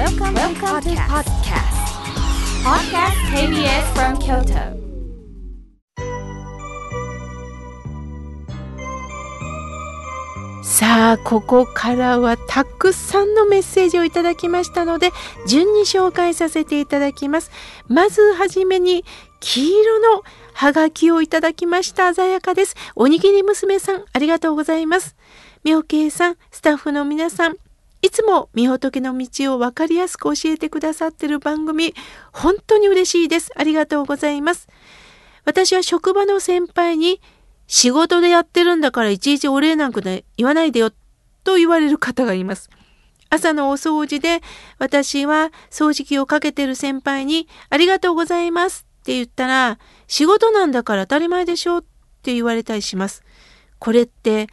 Welcome, Welcome to podcast. Podcast KBS from Kyoto. さあここからはたくさんのメッセージをいただきましたので順に紹介させていただきますまずはじめに黄色のハガキをいただきました鮮やかですおにぎり娘さんありがとうございます妙慶さんスタッフの皆さんいつもみ仏の道を分かりやすく教えてくださってる番組本当に嬉しいですありがとうございます私は職場の先輩に仕事でやってるんだからいちいちお礼なんか言わないでよと言われる方がいます。朝のお掃除で私は掃除機をかけてる先輩にありがとうございますって言ったら仕事なんだから当たり前でしょって言われたりします。これって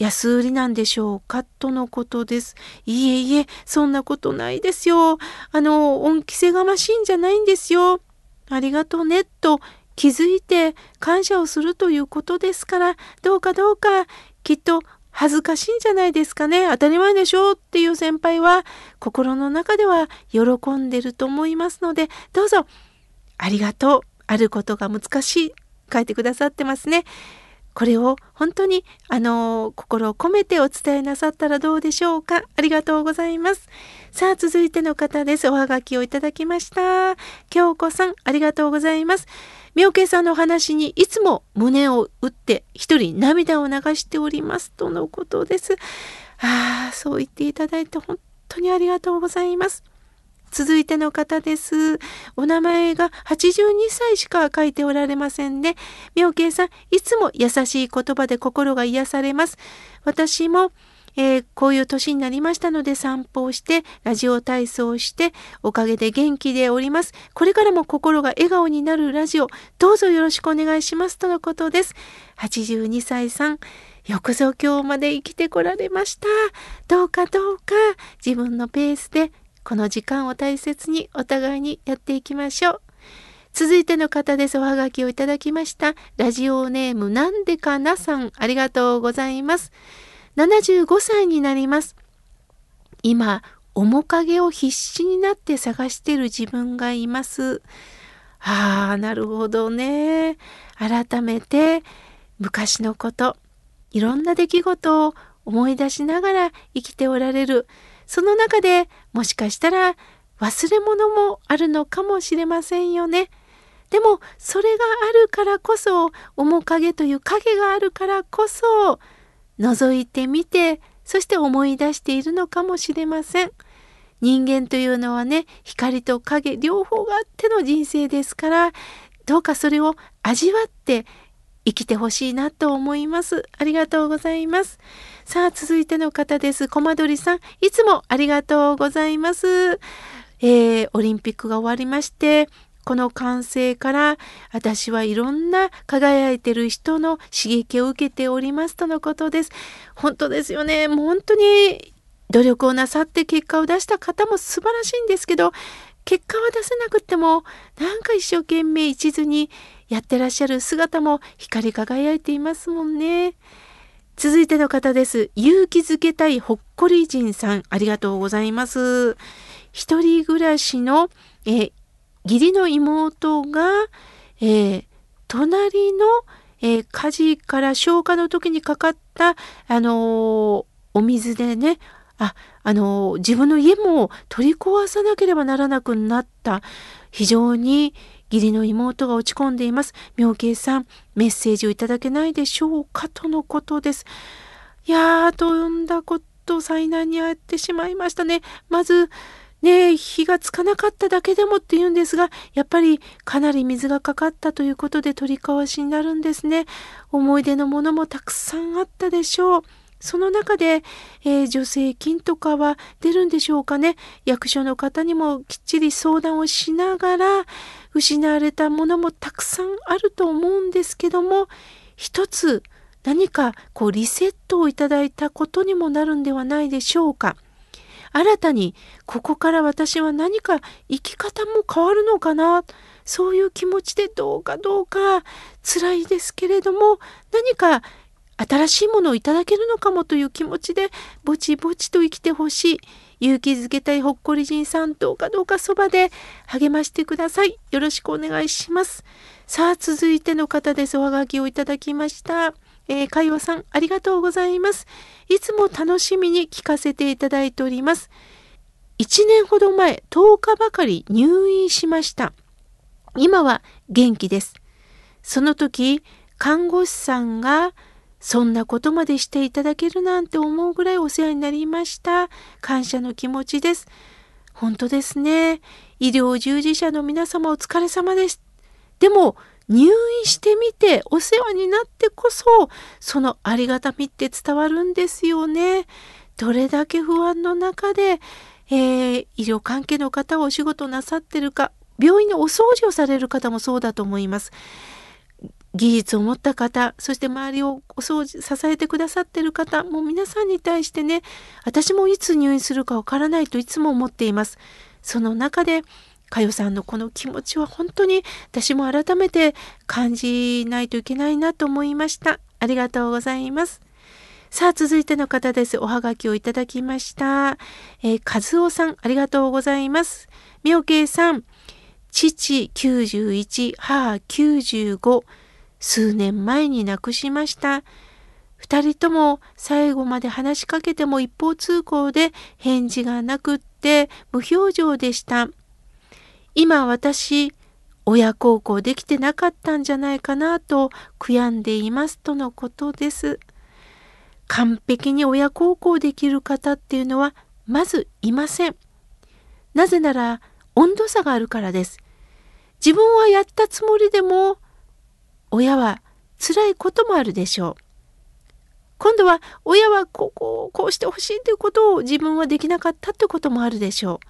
安売りなんでしょうか？とのことです。いえいえ、そんなことないですよ。あの、恩着せがましいんじゃないんですよ。ありがとうねと気づいて感謝をするということですからどうかどうかきっと恥ずかしいんじゃないですかね当たり前でしょうっていう先輩は心の中では喜んでると思いますのでどうぞありがとうあることが難しい書いてくださってますね。これを本当にあの心を込めてお伝えなさったらどうでしょうか。ありがとうございます。さあ続いての方です。おはがきをいただきました。京子さんありがとうございます。妙慶さんの話にいつも胸を打って一人涙を流しておりますとのことです。ああそう言っていただいて本当にありがとうございます。続いての方です。お名前が82歳しか書いておられませんね。妙慶さん、いつも優しい言葉で心が癒されます。私も、えー、こういう年になりましたので散歩をして、ラジオ体操をして、おかげで元気でおります。これからも心が笑顔になるラジオ、どうぞよろしくお願いしますとのことです。82歳さん、よくぞ今日まで生きてこられました。どうかどうか自分のペースでこの時間を大切にお互いにやっていきましょう。続いての方です。おはがきをいただきました。ラジオネームなんでかなさん、ありがとうございます。75歳になります。今、面影を必死になって探している自分がいます。ああ、なるほどね。改めて昔のこと、いろんな出来事を思い出しながら生きておられる。その中でもしかしたら忘れ物もあるのかもしれませんよね。でもそれがあるからこそ面影という影があるからこそ覗いてみてそして思い出しているのかもしれません。人間というのはね光と影両方があっての人生ですからどうかそれを味わって生きてほしいなと思います。ありがとうございます。さあ、続いての方です。コマドリさん、いつもありがとうございます。えー、オリンピックが終わりまして、この歓声から私はいろんな輝いてる人の刺激を受けておりますとのことです。本当ですよね。もう本当に努力をなさって結果を出した方も素晴らしいんですけど、結果は出せなくてもなんか一生懸命一途にやってらっしゃる姿も光り輝いていますもんね。続いての方です。勇気づけたいほっこり人さん、ありがとうございます。一人暮らしの、え義理の妹が、えー、隣の、えー、火事から消火の時にかかった、あのー、お水でね、あ、あの自分の家も取り壊さなければならなくなった。非常に義理の妹が落ち込んでいます。妙慶さん、メッセージをいただけないでしょうかとのことです。いやー、とんだこと災難に遭ってしまいましたね。まず、ね火がつかなかっただけでもって言うんですが、やっぱりかなり水がかかったということで取り交わしになるんですね。思い出のものもたくさんあったでしょう。その中で、えー、助成金とかは出るんでしょうかね？役所の方にもきっちり相談をしながら、失われたものもたくさんあると思うんですけども、一つ何かこうリセットをいただいたことにもなるんではないでしょうか？新たにここから私は何か生き方も変わるのかな？そういう気持ちでどうかどうか辛いですけれども何か新しいものをいただけるのかもという気持ちでぼちぼちと生きてほしい勇気づけたいほっこり人さんどうかどうかそばで励ましてください。よろしくお願いします。さあ、続いての方です。おはがきをいただきました。えー、かよさん、ありがとうございます。いつも楽しみに聞かせていただいております。1年ほど前、10日ばかり入院しました。今は元気です。その時、看護師さんがそんなことまでしていただけるなんて思うぐらいお世話になりました。感謝の気持ちです。本当ですね。医療従事者の皆様お疲れ様です。でも、入院してみてお世話になってこそ、そのありがたみって伝わるんですよね。どれだけ不安の中で、えー、医療関係の方はお仕事なさってるか、病院のお掃除をされる方もそうだと思います。技術を持った方そして周りを掃除支えてくださってる方もう皆さんに対してね私もいつ入院するかわからないといつも思っています。その中でかよさんのこの気持ちは本当に私も改めて感じないといけないなと思いました。ありがとうございます。さあ、続いての方です。おはがきをいただきました。えー、和夫さん、ありがとうございます。妙慶さん、父91、母95、数年前に亡くしました。二人とも最後まで話しかけても一方通行で返事がなくって無表情でした。今私、親孝行できてなかったんじゃないかなと悔やんでいますとのことです。完璧に親孝行できる方っていうのはまずいません。なぜなら温度差があるからです。自分はやったつもりでも親は辛いこともあるでしょう。今度は親はここをこうしてほしいということを自分はできなかったということもあるでしょう。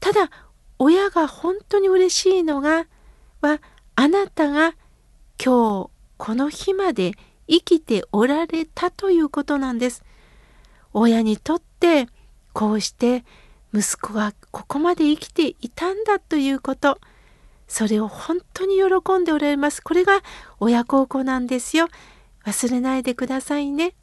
ただ親が本当に嬉しいのがはあなたが今日この日まで生きておられたということなんです。親にとってこうして息子がここまで生きていたんだということそれを本当に喜んでおられます。これが親孝行なんですよ。忘れないでくださいね。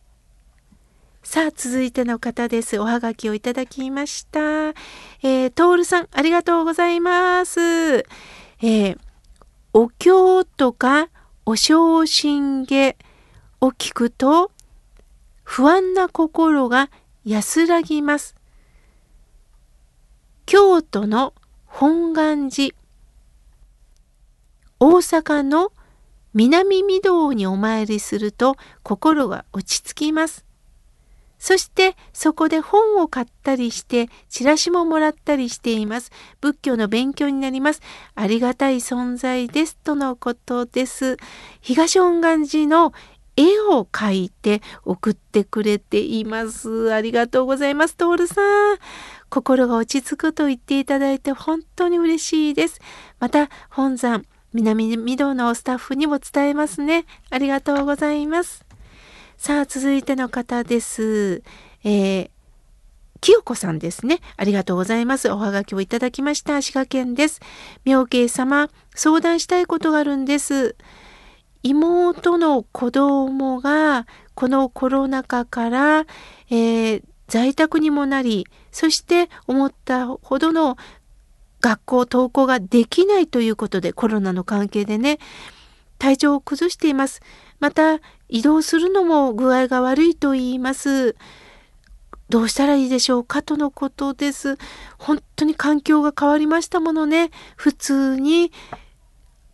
さあ、続いての方です。おはがきをいただきました。えー、トールさん、ありがとうございます。えー、お経とかお正心下を聞くと、不安な心が安らぎます。京都の本願寺大阪の南御堂にお参りすると心が落ち着きます。そしてそこで本を買ったりしてチラシももらったりしています。仏教の勉強になります。ありがたい存在ですとのことです。東恩願寺の絵を描いて送ってくれています。ありがとうございます。トールさん。心が落ち着くと言っていただいて本当に嬉しいです。また本山南御堂のスタッフにも伝えますね。ありがとうございます。さあ、続いての方です。えー、清子さんですね。ありがとうございます。おはがきをいただきました。滋賀県です。妙慶様、相談したいことがあるんです。妹の子供がこのコロナ禍から、えー、在宅にもなり、そして思ったほどの学校登校ができないということでコロナの関係でね体調を崩しています。また移動するのも具合が悪いと言います。どうしたらいいでしょうかとのことです。本当に環境が変わりましたものね。普通に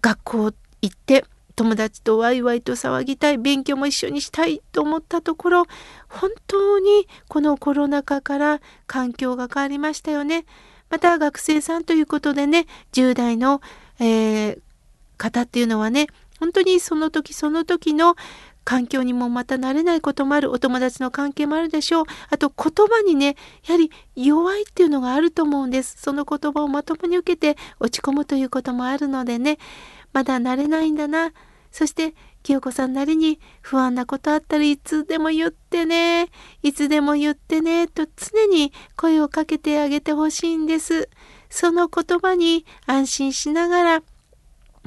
学校行って友達とワイワイと騒ぎたい勉強も一緒にしたいと思ったところ本当にこのコロナ禍から環境が変わりましたよね。また学生さんということでね10代の、えー、方っていうのはね本当にその時その時の環境にもまた慣れないこともあるお友達の関係もあるでしょう。あと言葉にねやはり弱いっていうのがあると思うんです。その言葉をまともに受けて落ち込むということもあるのでねまだ慣れないんだな。そして清子さんなりに不安なことあったらいつでも言ってね、いつでも言ってね、と常に声をかけてあげてほしいんです。その言葉に安心しながら、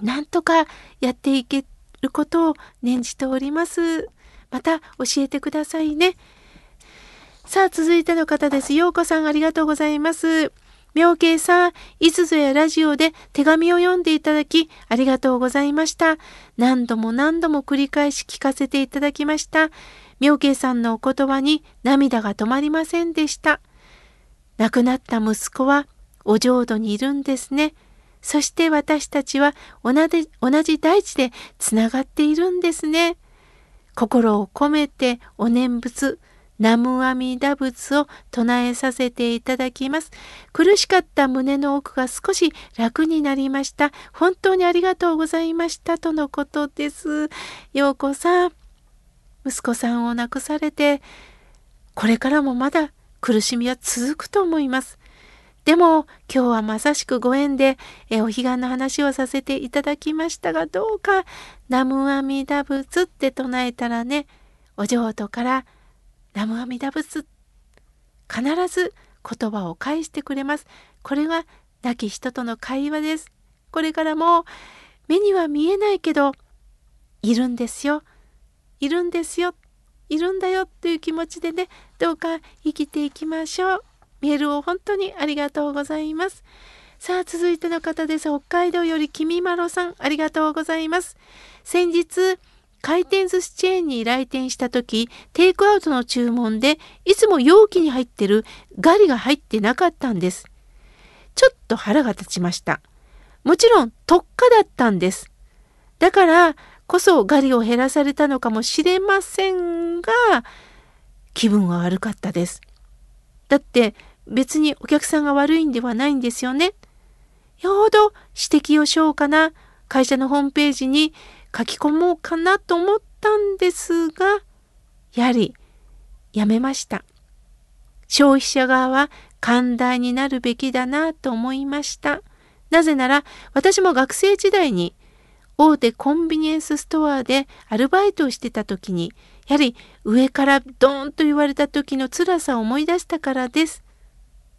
なんとかやっていけることを念じております。また教えてくださいね。さあ、続いての方です。ようこさんありがとうございます。妙慶さん、いつぞやラジオで手紙を読んでいただき、ありがとうございました。何度も何度も繰り返し聞かせていただきました。妙慶さんのお言葉に涙が止まりませんでした。亡くなった息子はお浄土にいるんですね。そして私たちは同じ同じ大地でつながっているんですね。心を込めてお念仏、ナムアミダ仏を唱えさせていただきます。苦しかった胸の奥が少し楽になりました。本当にありがとうございました。とのことです。陽子さん、息子さんを亡くされて、これからもまだ苦しみは続くと思います。でも今日はまさしくご縁でえお彼岸の話をさせていただきましたがどうか「ナムアミダ仏」って唱えたらねお浄土から「ナムアミダ仏」必ず言葉を返してくれます。これが亡き人との会話です。これからも目には見えないけどいるんですよ。いるんですよ。いるんだよっていう気持ちでねどうか生きていきましょう。メールを本当にありがとうございます。さあ続いての方です。北海道よりきみまろさんありがとうございます。先日回転寿司チェーンに来店した時テイクアウトの注文でいつも容器に入ってるガリが入ってなかったんです。ちょっと腹が立ちました。もちろん特価だったんです。だからこそガリを減らされたのかもしれませんが気分は悪かったです。だって別にお客さんが悪いんではないんですよね。よほど指摘をしようかな会社のホームページに書き込もうかなと思ったんですがやはりやめました。消費者側は寛大になるべきだなと思いました。なぜなら私も学生時代に大手コンビニエンスストアでアルバイトをしてた時にやはり上からドーンと言われた時の辛さを思い出したからです。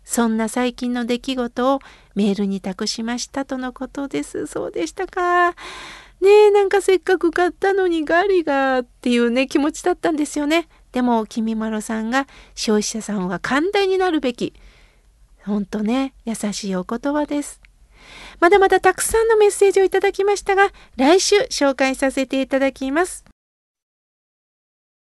そんな最近の出来事をメールに託しましたとのことです。そうでしたか。ねえ、なんかせっかく買ったのにガリがっていうね、気持ちだったんですよね。でも、君まろさんが消費者さんは寛大になるべき。ほんとね、優しいお言葉です。まだまだたくさんのメッセージをいただきましたが、来週紹介させていただきます。